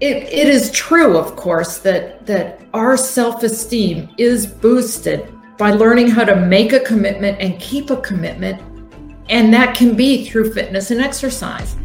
it, it is true, of course, that that our self-esteem is boosted by learning how to make a commitment and keep a commitment, and that can be through fitness and exercise.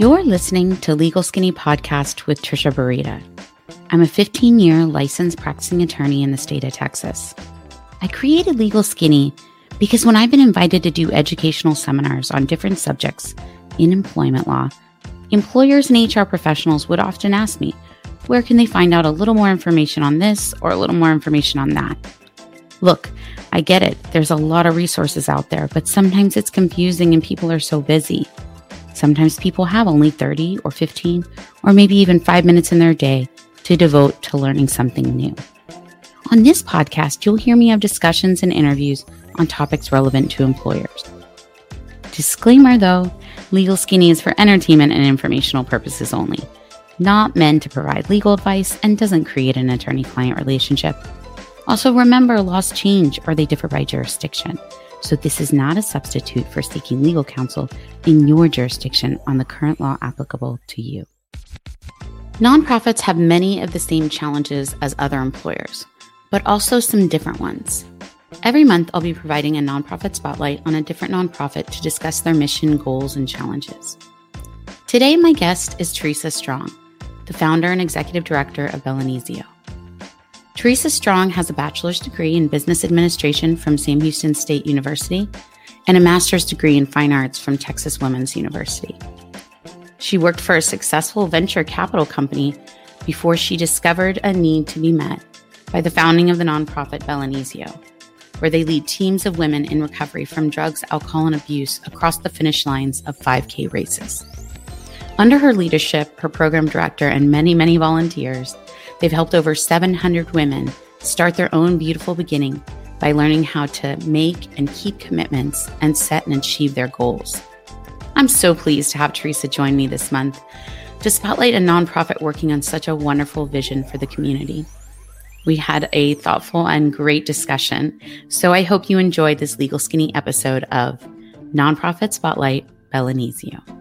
You're listening to Legal Skinny Podcast with Trisha Burita. I'm a 15 year licensed practicing attorney in the state of Texas. I created Legal Skinny because when I've been invited to do educational seminars on different subjects in employment law, employers and HR professionals would often ask me, where can they find out a little more information on this or a little more information on that? Look, I get it. There's a lot of resources out there, but sometimes it's confusing and people are so busy. Sometimes people have only 30 or 15 or maybe even five minutes in their day to devote to learning something new. On this podcast, you'll hear me have discussions and interviews on topics relevant to employers. Disclaimer though, Legal Skinny is for entertainment and informational purposes only, not meant to provide legal advice and doesn't create an attorney client relationship. Also, remember laws change or they differ by jurisdiction. So, this is not a substitute for seeking legal counsel in your jurisdiction on the current law applicable to you. Nonprofits have many of the same challenges as other employers, but also some different ones. Every month, I'll be providing a nonprofit spotlight on a different nonprofit to discuss their mission, goals, and challenges. Today, my guest is Teresa Strong, the founder and executive director of Bella Inizio. Teresa Strong has a bachelor's degree in business administration from Sam Houston State University and a master's degree in fine arts from Texas Women's University. She worked for a successful venture capital company before she discovered a need to be met by the founding of the nonprofit Bella Inizio, where they lead teams of women in recovery from drugs, alcohol, and abuse across the finish lines of 5K races. Under her leadership, her program director, and many, many volunteers, They've helped over 700 women start their own beautiful beginning by learning how to make and keep commitments and set and achieve their goals. I'm so pleased to have Teresa join me this month to spotlight a nonprofit working on such a wonderful vision for the community. We had a thoughtful and great discussion, so I hope you enjoyed this Legal Skinny episode of Nonprofit Spotlight Bella Inizio.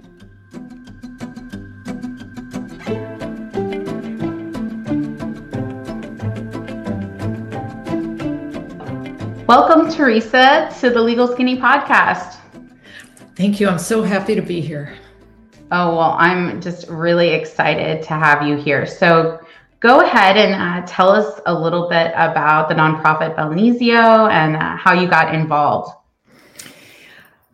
Welcome, Teresa, to the Legal Skinny podcast. Thank you. I'm so happy to be here. Oh, well, I'm just really excited to have you here. So, go ahead and uh, tell us a little bit about the nonprofit Bella Inizio and uh, how you got involved.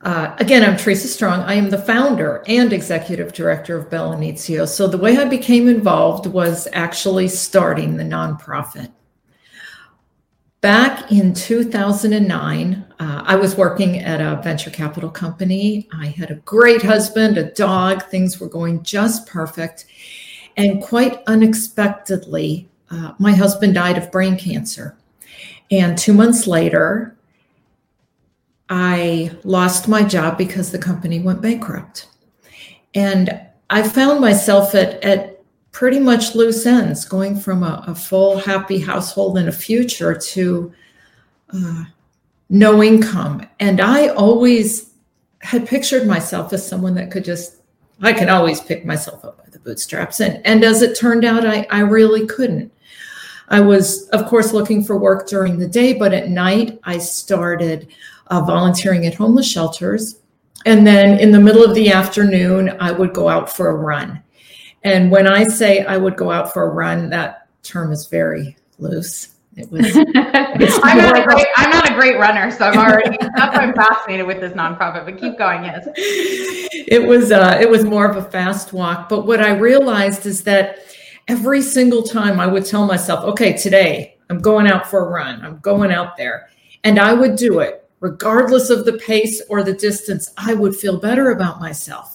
Uh, again, I'm Teresa Strong. I am the founder and executive director of Bella Inizio. So, the way I became involved was actually starting the nonprofit. Back in 2009, uh, I was working at a venture capital company. I had a great husband, a dog, things were going just perfect. And quite unexpectedly, uh, my husband died of brain cancer. And two months later, I lost my job because the company went bankrupt. And I found myself at, at pretty much loose ends, going from a, a full, happy household and a future to uh, no income. And I always had pictured myself as someone that could just, I can always pick myself up by the bootstraps. And, and as it turned out, I, I really couldn't. I was, of course, looking for work during the day, but at night I started uh, volunteering at homeless shelters. And then in the middle of the afternoon, I would go out for a run. And when I say I would go out for a run, that term is very loose. It was. I'm, not a great, I'm not a great runner, so I'm already. that's why I'm fascinated with this nonprofit. But keep going. Yes. It was. Uh, it was more of a fast walk. But what I realized is that every single time I would tell myself, "Okay, today I'm going out for a run. I'm going out there," and I would do it regardless of the pace or the distance. I would feel better about myself.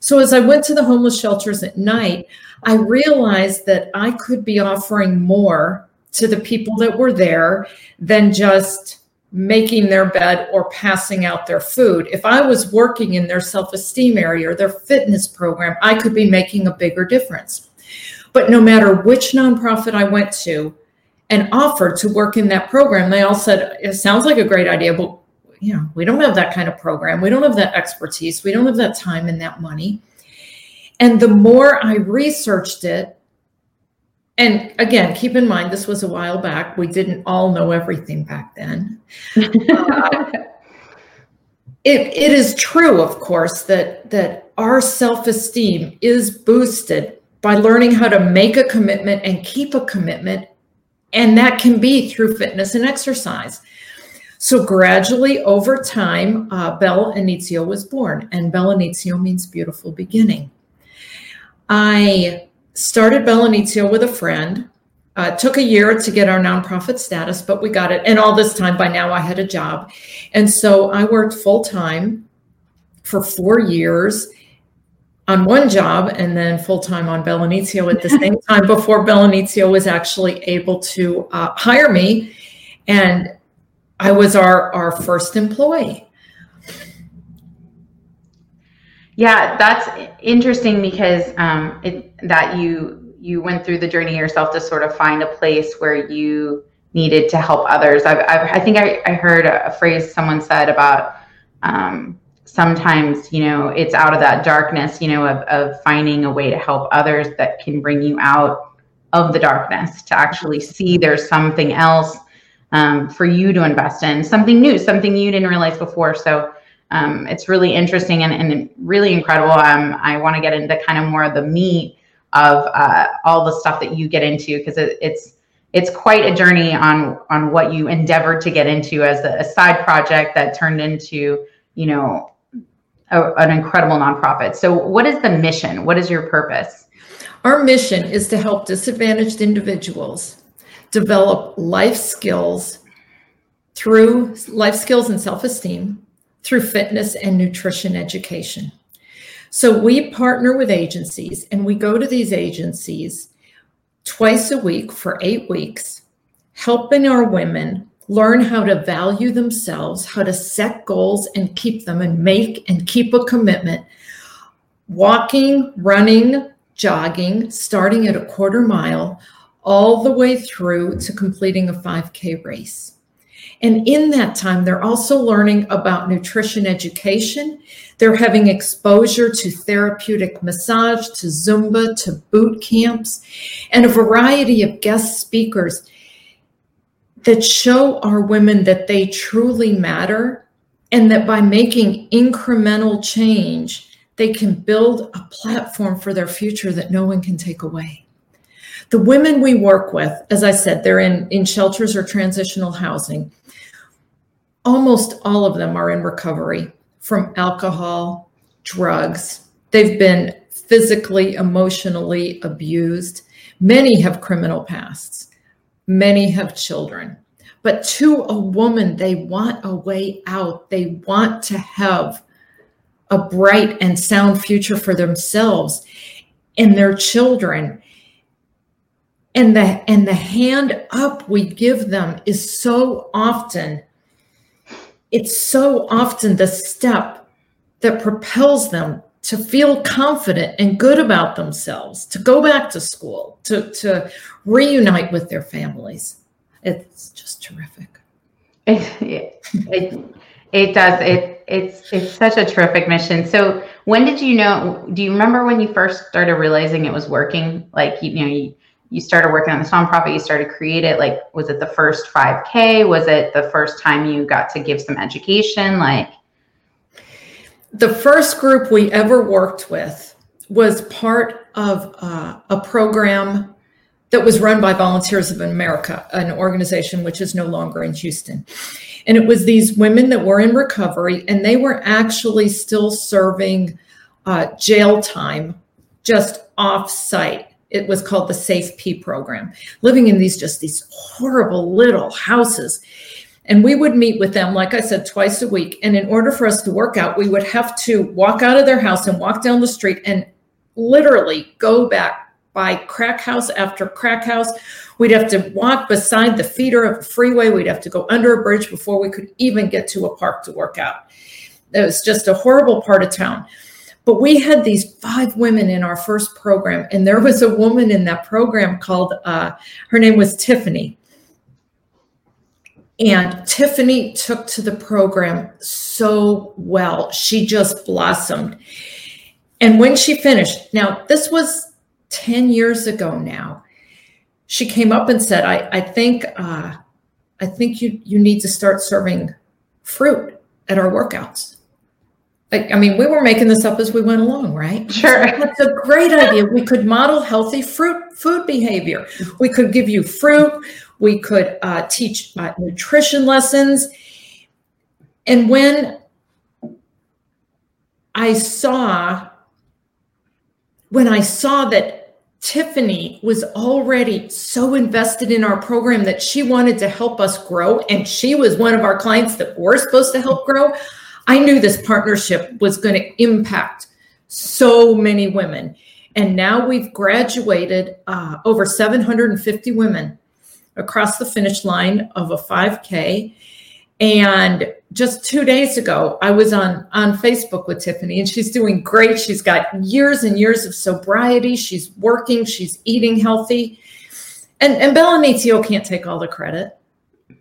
So as I went to the homeless shelters at night, I realized that I could be offering more to the people that were there than just making their bed or passing out their food. If I was working in their self esteem area or their fitness program, I could be making a bigger difference. But no matter which nonprofit I went to and offered to work in that program, they all said, It sounds like a great idea, but you know, we don't have that kind of program. We don't have that expertise. We don't have that time and that money. And the more I researched it, and again, keep in mind, this was a while back. We didn't all know everything back then. uh, it, it is true, of course, that, that our self esteem is boosted by learning how to make a commitment and keep a commitment. And that can be through fitness and exercise. So gradually over time, uh, Bella Inizio was born, and Bella Inizio means beautiful beginning. I started Bella Inizio with a friend. Uh, took a year to get our nonprofit status, but we got it. And all this time, by now, I had a job. And so I worked full time for four years on one job and then full time on Bella Inizio at the same time before Bella Inizio was actually able to uh, hire me. And I was our, our first employee. Yeah, that's interesting because um, it, that you you went through the journey yourself to sort of find a place where you needed to help others. I've, I've, i think I, I, heard a, phrase someone said about um, sometimes you know it's out of that darkness, you know, of, of finding a way to help others that can bring you out of the darkness to actually see there's something else um, for you to invest in, something new, something you didn't realize before. So um, it's really interesting and, and really incredible. Um, I want to get into kind of more of the meat of uh, all the stuff that you get into because it, it's it's quite a journey on on what you endeavored to get into as a, a side project that turned into you know a, an incredible nonprofit. So, what is the mission? What is your purpose? Our mission is to help disadvantaged individuals develop life skills through life skills and self esteem through fitness and nutrition education. So we partner with agencies and we go to these agencies twice a week for eight weeks, helping our women learn how to value themselves, how to set goals and keep them, and make and keep a commitment. Walking, running, jogging, starting at a quarter mile, all the way through to completing a 5K race. And in that time, they're also learning about nutrition education. They're having exposure to therapeutic massage, to Zumba, to boot camps, and a variety of guest speakers that show our women that they truly matter and that by making incremental change, they can build a platform for their future that no one can take away. The women we work with, as I said, they're in, in shelters or transitional housing almost all of them are in recovery from alcohol, drugs. They've been physically, emotionally abused. Many have criminal pasts, many have children. But to a woman, they want a way out. They want to have a bright and sound future for themselves and their children. And the, and the hand up we give them is so often it's so often the step that propels them to feel confident and good about themselves, to go back to school, to, to reunite with their families. It's just terrific. It, it, it does. It, it's, it's such a terrific mission. So when did you know, do you remember when you first started realizing it was working? Like, you, you know, you, you started working on this nonprofit, you started create it. Like, was it the first 5K? Was it the first time you got to give some education? Like, the first group we ever worked with was part of uh, a program that was run by Volunteers of America, an organization which is no longer in Houston. And it was these women that were in recovery, and they were actually still serving uh, jail time just off site it was called the SAFP program, living in these just these horrible little houses. And we would meet with them, like I said, twice a week. And in order for us to work out, we would have to walk out of their house and walk down the street and literally go back by crack house after crack house We'd have to walk beside the feeder of a freeway. We'd have to go under a bridge before we could even get to a park to work out. It was just a horrible part of town. But we had these five women in our first program, and there was a woman in that program called, uh, her name was Tiffany. And Tiffany took to the program so well. She just blossomed. And when she finished, now this was 10 years ago now, she came up and said, I, I think uh, I think you you need to start serving fruit at our workouts. Like, I mean, we were making this up as we went along, right? Sure. That's a great idea. We could model healthy fruit food behavior. We could give you fruit. We could uh, teach uh, nutrition lessons. And when I saw, when I saw that Tiffany was already so invested in our program that she wanted to help us grow, and she was one of our clients that we're supposed to help grow. I knew this partnership was going to impact so many women. And now we've graduated uh, over 750 women across the finish line of a 5K. And just two days ago, I was on, on Facebook with Tiffany, and she's doing great. She's got years and years of sobriety. She's working, she's eating healthy. And, and Bella Inizio can't take all the credit,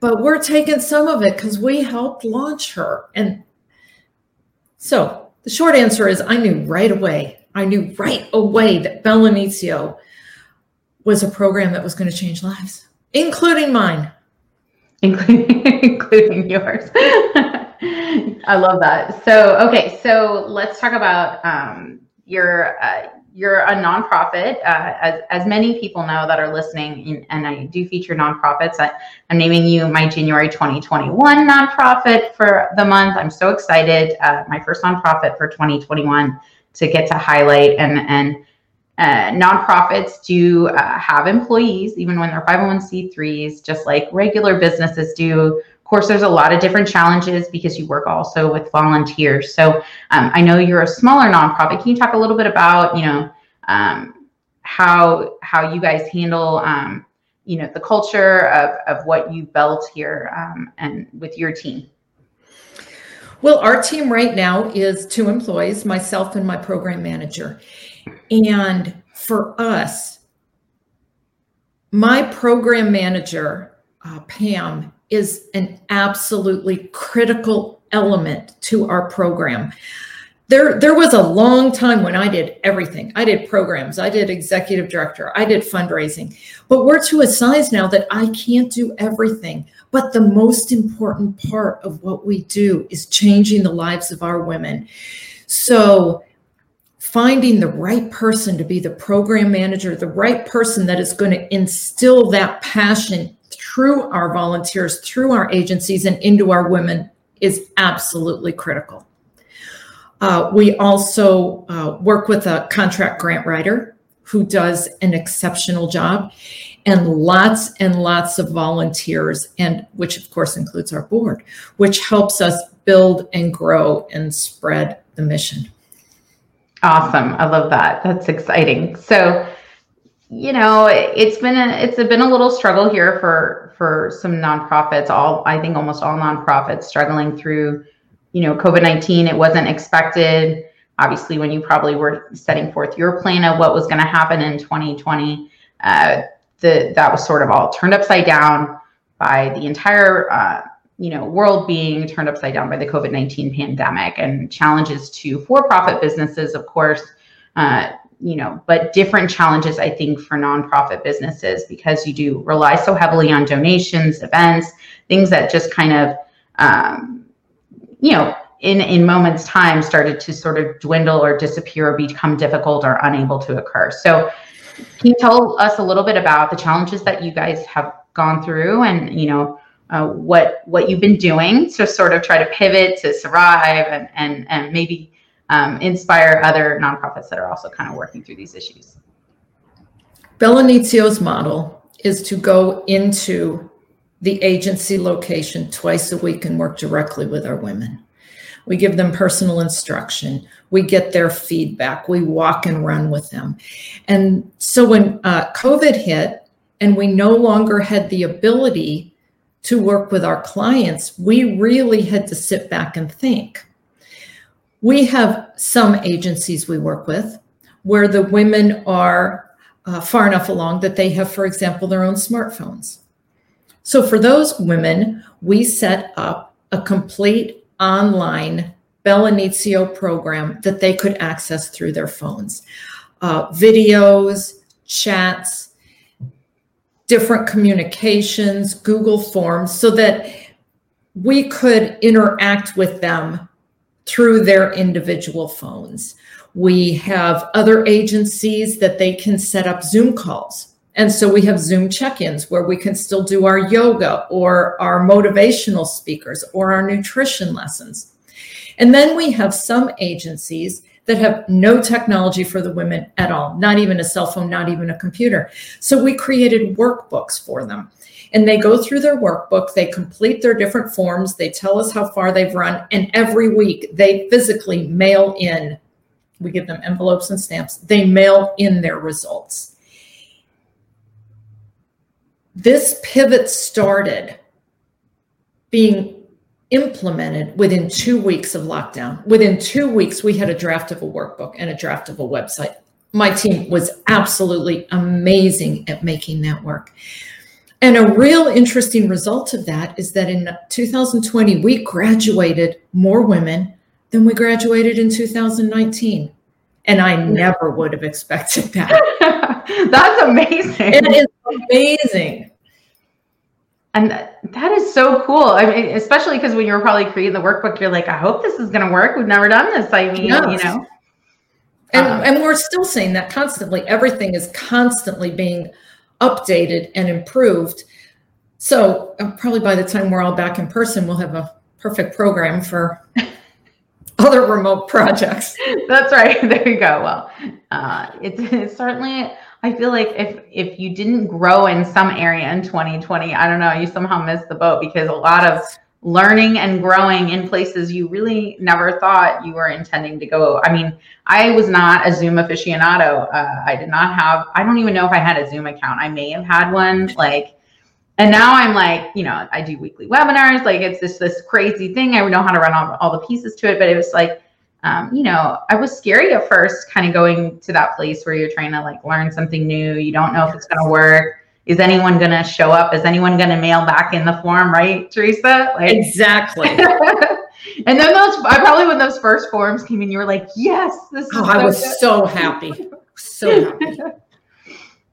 but we're taking some of it because we helped launch her. And so the short answer is I knew right away, I knew right away that Bella Inizio was a program that was going to change lives, including mine. Including, including yours. I love that. So, okay, so let's talk about um, your uh, you're a nonprofit, uh, as, as many people know that are listening, and I do feature nonprofits. I, am naming you my January 2021 nonprofit for the month. I'm so excited. Uh, my first nonprofit for 2021 to get to highlight and and uh, nonprofits do uh, have employees, even when they're 501c3s, just like regular businesses do. Course, there's a lot of different challenges because you work also with volunteers. So um, I know you're a smaller nonprofit. Can you talk a little bit about, you know, um, how how you guys handle, um, you know, the culture of of what you built here um, and with your team? Well, our team right now is two employees, myself and my program manager. And for us, my program manager, uh, Pam, is an absolutely critical element to our program. There, there was a long time when I did everything. I did programs, I did executive director, I did fundraising. But we're to a size now that I can't do everything. But the most important part of what we do is changing the lives of our women. So finding the right person to be the program manager, the right person that is going to instill that passion through our volunteers, through our agencies, and into our women is absolutely critical. Uh, we also uh, work with a contract grant writer who does an exceptional job and lots and lots of volunteers and which of course includes our board which helps us build and grow and spread the mission Awesome. I love that. That's exciting. So, you know, it's been a it's been a little struggle here for for some nonprofits. All I think almost all nonprofits struggling through, you know, COVID nineteen. It wasn't expected. Obviously, when you probably were setting forth your plan of what was going to happen in 2020, uh, the that was sort of all turned upside down by the entire uh, you know world being turned upside down by the covid-19 pandemic and challenges to for-profit businesses of course uh, you know but different challenges i think for nonprofit businesses because you do rely so heavily on donations events things that just kind of um, you know in in moments time started to sort of dwindle or disappear or become difficult or unable to occur. So can you tell us a little bit about the challenges that you guys have gone through and you know uh, what what you've been doing to sort of try to pivot to survive and and and maybe um, inspire other nonprofits that are also kind of working through these issues. Bella Inizio's model is to go into the agency location twice a week and work directly with our women. We give them personal instruction. We get their feedback. We walk and run with them. And so when uh, COVID hit, and we no longer had the ability to work with our clients, we really had to sit back and think. We have some agencies we work with where the women are uh, far enough along that they have, for example, their own smartphones. So for those women, we set up a complete online Bella Inizio program that they could access through their phones. Uh, videos, chats, different communications, Google Forms, so that we could interact with them through their individual phones. We have other agencies that they can set up Zoom calls. And so we have Zoom check ins where we can still do our yoga or our motivational speakers or our nutrition lessons. And then we have some agencies that have no technology for the women at all, not even a cell phone, not even a computer. So we created workbooks for them. And they go through their workbook, they complete their different forms, they tell us how far they've run, and every week they physically mail in. We give them envelopes and stamps. They mail in their results. This pivot started being implemented within two weeks of lockdown. Within two weeks, we had a draft of a workbook and a draft of a website. My team was absolutely amazing at making that work. And a real interesting result of that is that in 2020, we graduated more women than we graduated in 2019. And I never would have expected that. That's amazing. It is amazing. And that is so cool. I mean, especially because when you're probably creating the workbook, you're like, I hope this is going to work. We've never done this. I mean, yes. you know. And, um, and we're still saying that constantly. Everything is constantly being updated and improved. So uh, probably by the time we're all back in person, we'll have a perfect program for other remote projects. That's right. There you go. Well, uh, it's, it's certainly I feel like if if you didn't grow in some area in 2020, I don't know, you somehow missed the boat because a lot of learning and growing in places you really never thought you were intending to go. I mean, I was not a Zoom aficionado. Uh, I did not have. I don't even know if I had a Zoom account. I may have had one, like. And now I'm like, you know, I do weekly webinars. Like it's just this crazy thing. I know how to run all, all the pieces to it, but it was like um, you know, I was scary at first, kind of going to that place where you're trying to like learn something new. You don't know if it's going to work. Is anyone going to show up? Is anyone going to mail back in the form? Right, Teresa? Like, exactly. and then those, I probably when those first forms came in, you were like, yes, this. Oh, I was good. so happy, so happy.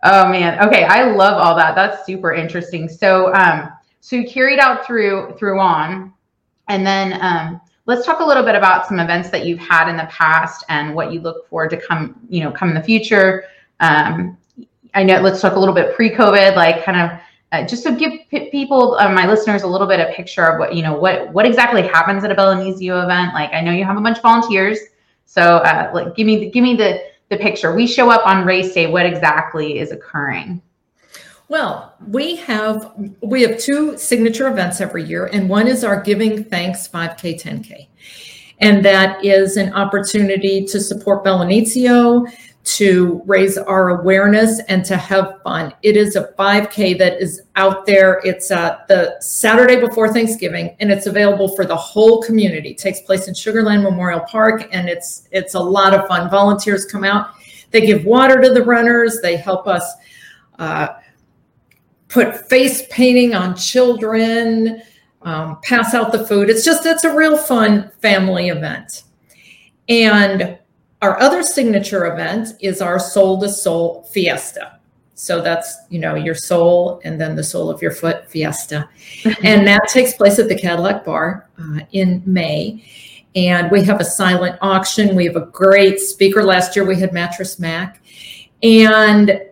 oh man. Okay, I love all that. That's super interesting. So, um, so you carried out through through on, and then um let's talk a little bit about some events that you've had in the past and what you look forward to come, you know, come in the future. Um, I know. Let's talk a little bit pre-COVID, like kind of uh, just to give p- people, uh, my listeners, a little bit of picture of what you know, what what exactly happens at a Bella Inizio event. Like I know you have a bunch of volunteers, so uh, like give me the, give me the the picture. We show up on race day. What exactly is occurring? Well, we have we have two signature events every year, and one is our Giving Thanks 5K 10K. And that is an opportunity to support Bella Inizio, to raise our awareness, and to have fun. It is a 5K that is out there. It's uh, the Saturday before Thanksgiving, and it's available for the whole community. It takes place in Sugar Land Memorial Park, and it's it's a lot of fun. Volunteers come out, they give water to the runners, they help us. Uh, put face painting on children, um, pass out the food. It's just, it's a real fun family event. And our other signature event is our Soul to Soul Fiesta. So that's, you know, your soul and then the sole of your foot fiesta. and that takes place at the Cadillac Bar uh, in May. And we have a silent auction. We have a great speaker. Last year we had Mattress Mac. And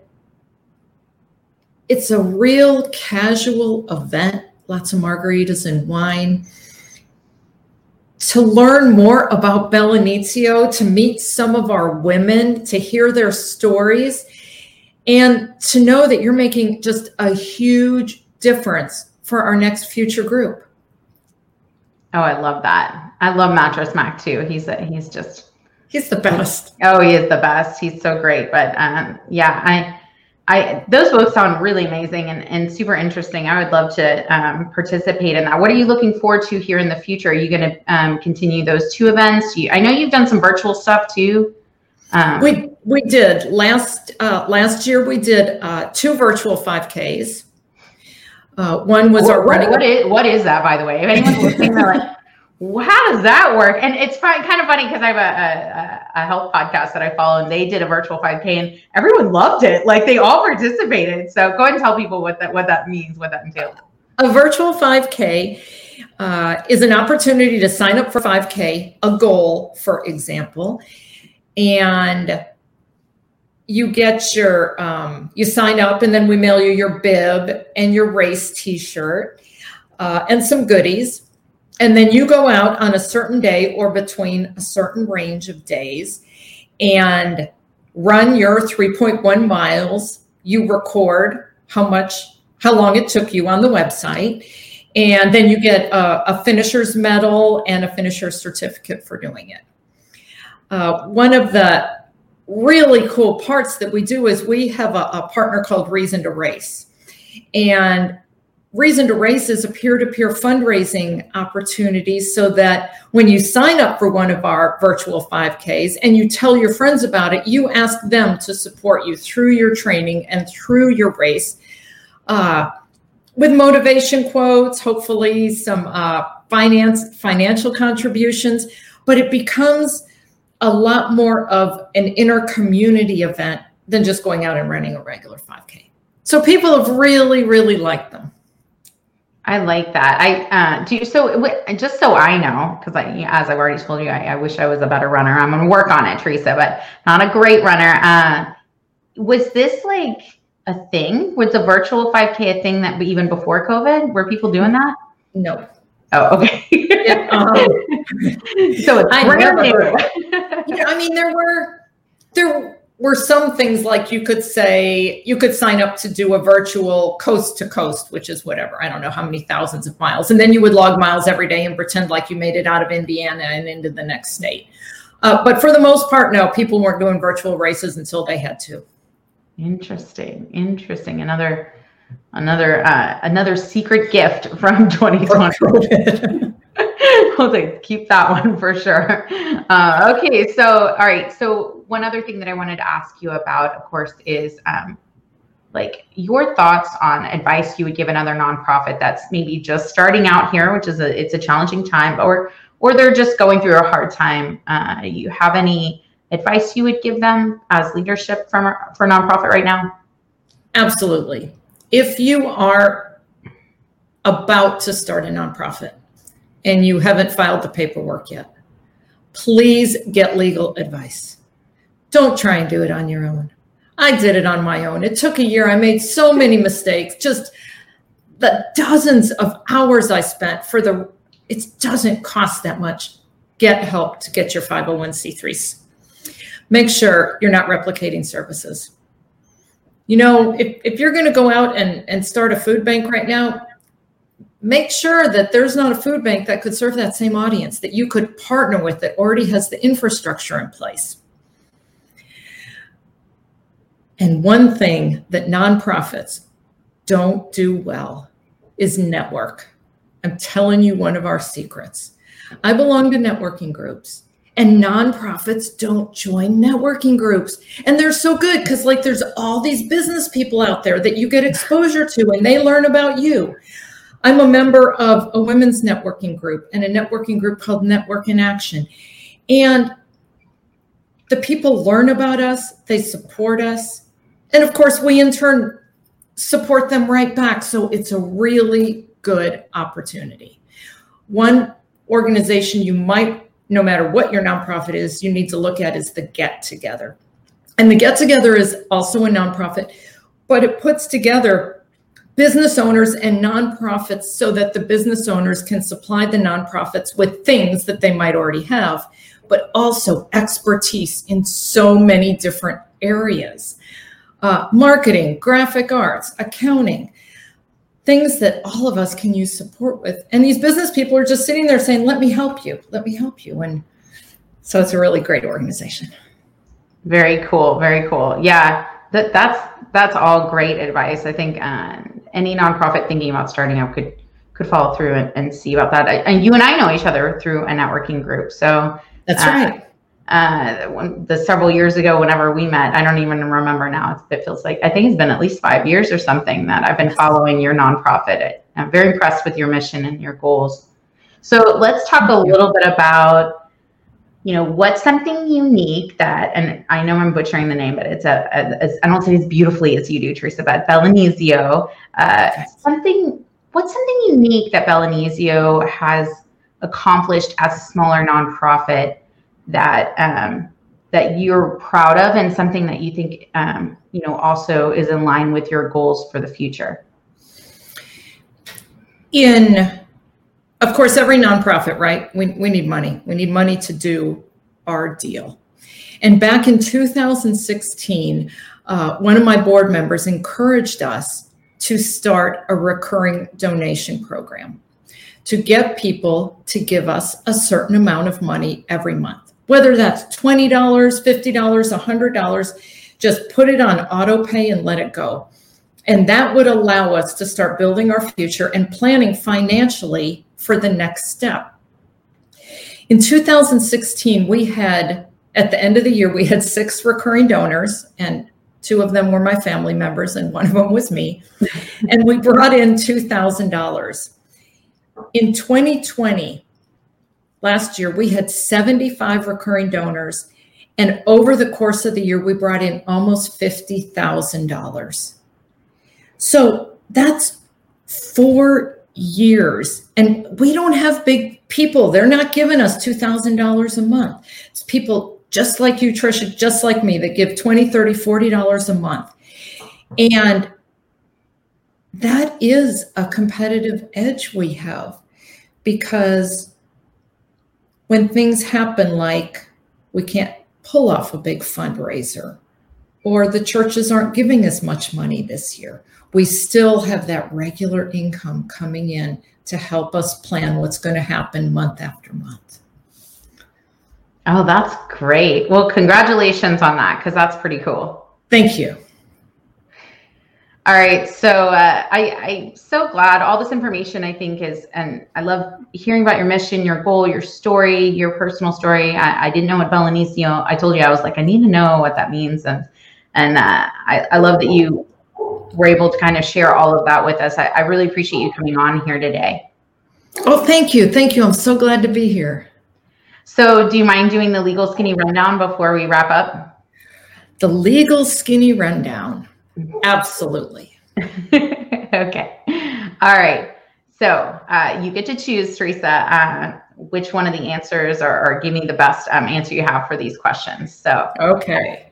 it's a real casual event, lots of margaritas and wine. To learn more about Bella Inizio, to meet some of our women, to hear their stories, and to know that you're making just a huge difference for our next future group. Oh, I love that. I love Mattress Mac too. He's a, he's just he's the best. Oh, he is the best. He's so great. But um, yeah, I I those both sound really amazing and, and super interesting. I would love to um, participate in that. What are you looking forward to here in the future? Are you going to um, continue those two events? You, I know you've done some virtual stuff too. Um, we we did last uh, last year. We did uh, two virtual 5Ks. Uh, one was what, our running. What is what is that, by the way? If anyone's listening, they're like, how does that work? And it's kind of funny because I have a, a, a, health podcast that I follow, and they did a virtual 5K, and everyone loved it. Like they all participated. So go ahead and tell people what that what that means, what that entails. A virtual 5K uh, is an opportunity to sign up for 5K, a goal, for example, and you get your um, you sign up, and then we mail you your bib and your race T-shirt uh, and some goodies and then you go out on a certain day or between a certain range of days and run your 3.1 miles. You record how much, how long it took you on the website. And then you get a, a finisher's medal and a finisher's certificate for doing it. Uh, one of the really cool parts that we do is we have a, a partner called Reason to Race. And Reason to Race is a peer to peer fundraising opportunity so that when you sign up for one of our virtual 5Ks and you tell your friends about it, you ask them to support you through your training and through your race uh, with motivation quotes, hopefully some uh, finance financial contributions, but it becomes a lot more of an inner community event than just going out and running a regular 5K. So people have really, really liked them. I like that. I uh, do. So just so I know, because I, as I've already told you, I, I, wish I was a better runner. I'm going to work on it, Teresa, but not a great runner. Uh, was this like a thing? Was the virtual 5K a thing that even before COVID? Were people doing that? No. Oh, okay. yeah, um, so it's I brand new. yeah, I mean, there were there were some things like you could say you could sign up to do a virtual coast to coast, which is whatever, I don't know how many thousands of miles. And then you would log miles every day and pretend like you made it out of Indiana and into the next state. Uh, but for the most part, no, people weren't doing virtual races until they had to. Interesting. Interesting. Another another uh, another secret gift from 2020. we'll keep that one for sure. Uh, okay, so all right. So one other thing that I wanted to ask you about, of course, is um, like your thoughts on advice you would give another nonprofit that's maybe just starting out here, which is a it's a challenging time, or or they're just going through a hard time. Uh, you have any advice you would give them as leadership from for nonprofit right now? Absolutely. If you are about to start a nonprofit, and you haven't filed the paperwork yet, please get legal advice. Don't try and do it on your own. I did it on my own. It took a year. I made so many mistakes, just the dozens of hours I spent for the, it doesn't cost that much. Get help to get your 501c3s. Make sure you're not replicating services. You know, if, if you're going to go out and, and start a food bank right now, make sure that there's not a food bank that could serve that same audience that you could partner with that already has the infrastructure in place. And one thing that nonprofits don't do well is network. I'm telling you one of our secrets. I belong to networking groups and nonprofits don't join networking groups and they're so good because like there's all these business people out there that you get exposure to and they learn about you I'm a member of a women's networking group and a networking group called Network in Action. And the people learn about us, they support us. And of course, we in turn support them right back. So it's a really good opportunity. One organization you might, no matter what your nonprofit is, you need to look at is the Get Together. And the Get Together is also a nonprofit, but it puts together business owners and nonprofits so that the business owners can supply the nonprofits with things that they might already have, but also expertise in so many different areas uh, marketing, graphic arts, accounting, things that all of us can use support with. And these business people are just sitting there saying, Let me help you, let me help you. And so it's a really great organization. Very cool. Very cool. Yeah that that's that's all great advice. I think uh, any nonprofit thinking about starting up could could follow through and, and see about that. And you and I know each other through a networking group, so that's uh, right. Uh, when, the several years ago, whenever we met, I don't even remember now. It feels like I think it's been at least five years or something that I've been following your nonprofit. I'm very impressed with your mission and your goals. So let's talk a little bit about, you know, what's something unique that, and I know I'm butchering the name, but it's a, a, a I don't say as beautifully as you do, Teresa, but Bella Inizio, uh, something, what's something unique that Bella Inizio has accomplished as a smaller nonprofit that um, that you're proud of and something that you think um, you know also is in line with your goals for the future? In of course every nonprofit right? We, we need money. We need money to do our deal. And back in 2016 uh, one of my board members encouraged us to start a recurring donation program to get people to give us a certain amount of money every month. Whether that's $20, $50, $100, just put it on auto pay and let it go. And that would allow us to start building our future and planning financially for the next step. In 2016, we had, at the end of the year, we had six recurring donors, and two of them were my family members, and one of them was me. and we brought in $2,000. In 2020, last year, we had 75 recurring donors. And over the course of the year, we brought in almost $50,000. So that's four years. And we don't have big people. They're not giving us $2,000 a month. It's people just like you, Trisha, just like me, that give $20, $30, $40 a month. And that is a competitive edge we have because when things happen like we can't pull off a big fundraiser or the churches aren't giving as much money this year, we still have that regular income coming in to help us plan what's going to happen month after month. Oh, that's great. Well, congratulations on that because that's pretty cool. Thank you. All right. So uh, I, I'm so glad all this information I think is, and I love hearing about your mission, your goal, your story, your personal story. I, I didn't know what Bella Inizio, I told you, I was like, I need to know what that means. And, and uh, I, I love that you were able to kind of share all of that with us. I, I really appreciate you coming on here today. Oh, thank you. Thank you. I'm so glad to be here. So do you mind doing the legal skinny rundown before we wrap up? The legal skinny rundown. Absolutely. okay. All right. So uh, you get to choose, Teresa, uh, which one of the answers or, or give me the best um, answer you have for these questions. So, okay.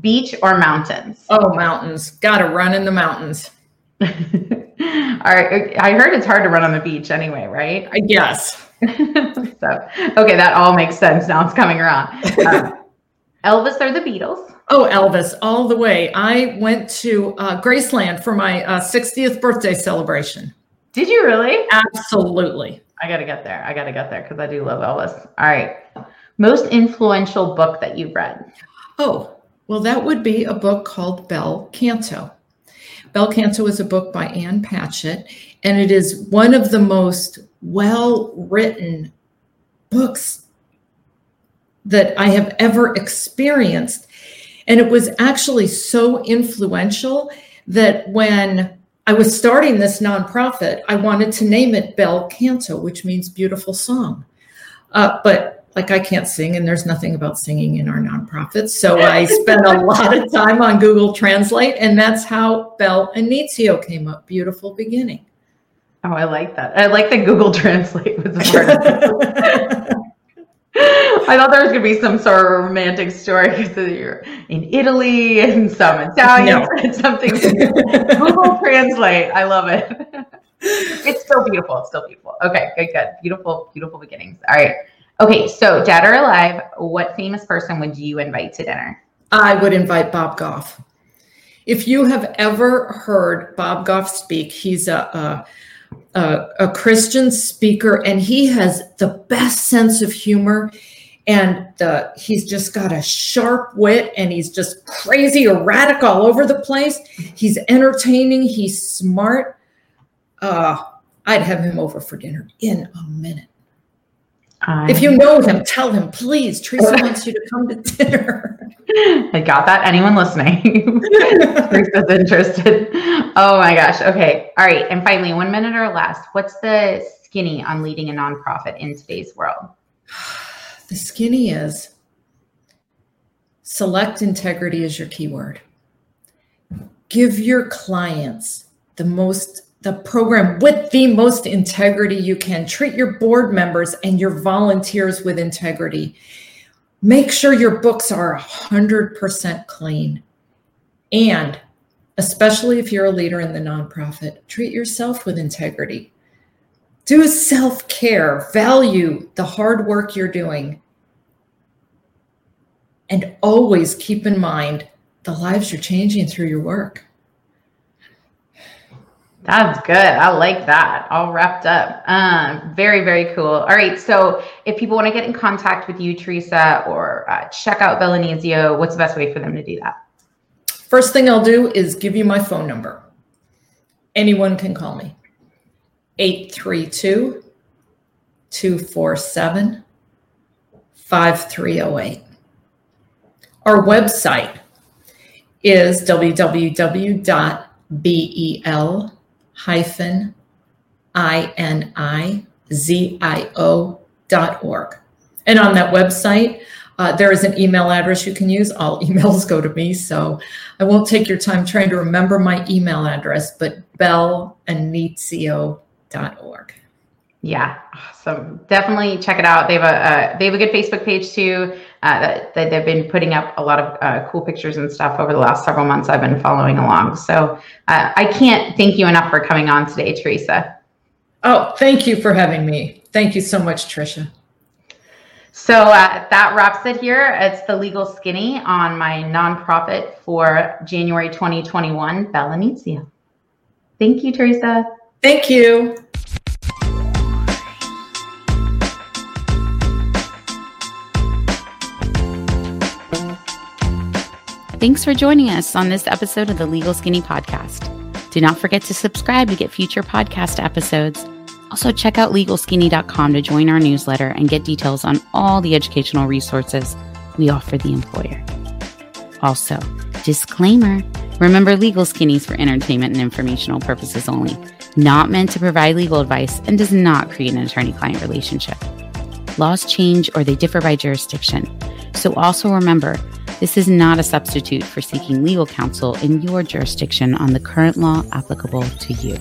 Beach or mountains? Oh, mountains. Got to run in the mountains. All right. I heard it's hard to run on the beach anyway, right? Yes. so, okay, that all makes sense. Now it's coming around. Uh, Elvis or the Beatles? Oh, Elvis, all the way. I went to uh, Graceland for my uh, 60th birthday celebration. Did you really? Absolutely. I got to get there. I got to get there because I do love Elvis. All right. Most influential book that you've read? Oh, well, that would be a book called Bel Canto. Bel Canto is a book by Ann Patchett, and it is one of the most well written books that I have ever experienced. And it was actually so influential that when I was starting this nonprofit, I wanted to name it Bel Canto, which means beautiful song. Uh, but like I can't sing, and there's nothing about singing in our nonprofit. So I spent a lot of time on Google Translate, and that's how Bel Inizio came up. Beautiful beginning. Oh, I like that. I like that Google Translate was part of it. I thought there was gonna be some sort of romantic story because you're in Italy and some Italian no. and something. Google Translate. I love it. It's so beautiful. It's so beautiful. Okay, good, good. Beautiful, beautiful beginnings. All right. Okay, so dead or alive, what famous person would you invite to dinner? I would invite Bob Goff. If you have ever heard Bob Goff speak, he's a, a a, a, Christian speaker, and he has the best sense of humor. and the he's just got a sharp wit and he's just crazy erratic all over the place he's entertaining he's smart uh i'd have him over for dinner in a minute If you know him tell him please. Teresa wants you to come to dinner. I got that. Anyone listening? Teresa's interested. Oh my gosh. Okay. All right. And finally one minute or less what's the skinny on leading a nonprofit in today's world? The skinny is select integrity as your keyword. Give your clients the most the program with the most integrity you can. Treat your board members and your volunteers with integrity. Make sure your books are 100% clean. And especially if you're a leader in the nonprofit, treat yourself with integrity do self care, value the hard work you're doing, and always keep in mind the lives you're changing through your work. That's good. I like that. All wrapped up. Um, very, very cool. All right. So, if people want to get in contact with you, Teresa, or uh, check out Bella Inizio, what's the best way for them to do that? First thing I'll do is give you my phone number. Anyone can call me. 832 247 5308. Our website is www.bel-inizio.org. And on that website, uh, there is an email address you can use. All emails go to me, so I won't take your time trying to remember my email address, but belinizio.org org. Yeah, awesome. Definitely check it out. They have a uh, they have a good Facebook page too. Uh, that, that, they've been putting up a lot of uh, cool pictures and stuff over the last several months. I've been following along. So uh, I can't thank you enough for coming on today, Teresa. Oh, thank you for having me. Thank you so much, Trisha. So uh, that wraps it here. It's the Legal Skinny on my nonprofit for January 2021, Bella Inizio. Thank you, Teresa. Thank you. Thanks for joining us on this episode of the Legal Skinny Podcast. Do not forget to subscribe to get future podcast episodes. Also, check out legalskinny.com to join our newsletter and get details on all the educational resources we offer the employer. Also, disclaimer remember, Legal Skinny for entertainment and informational purposes only not meant to provide legal advice, and does not create an attorney client relationship. Laws change or they differ by jurisdiction. So also remember, this is not a substitute for seeking legal counsel in your jurisdiction on the current law applicable to you.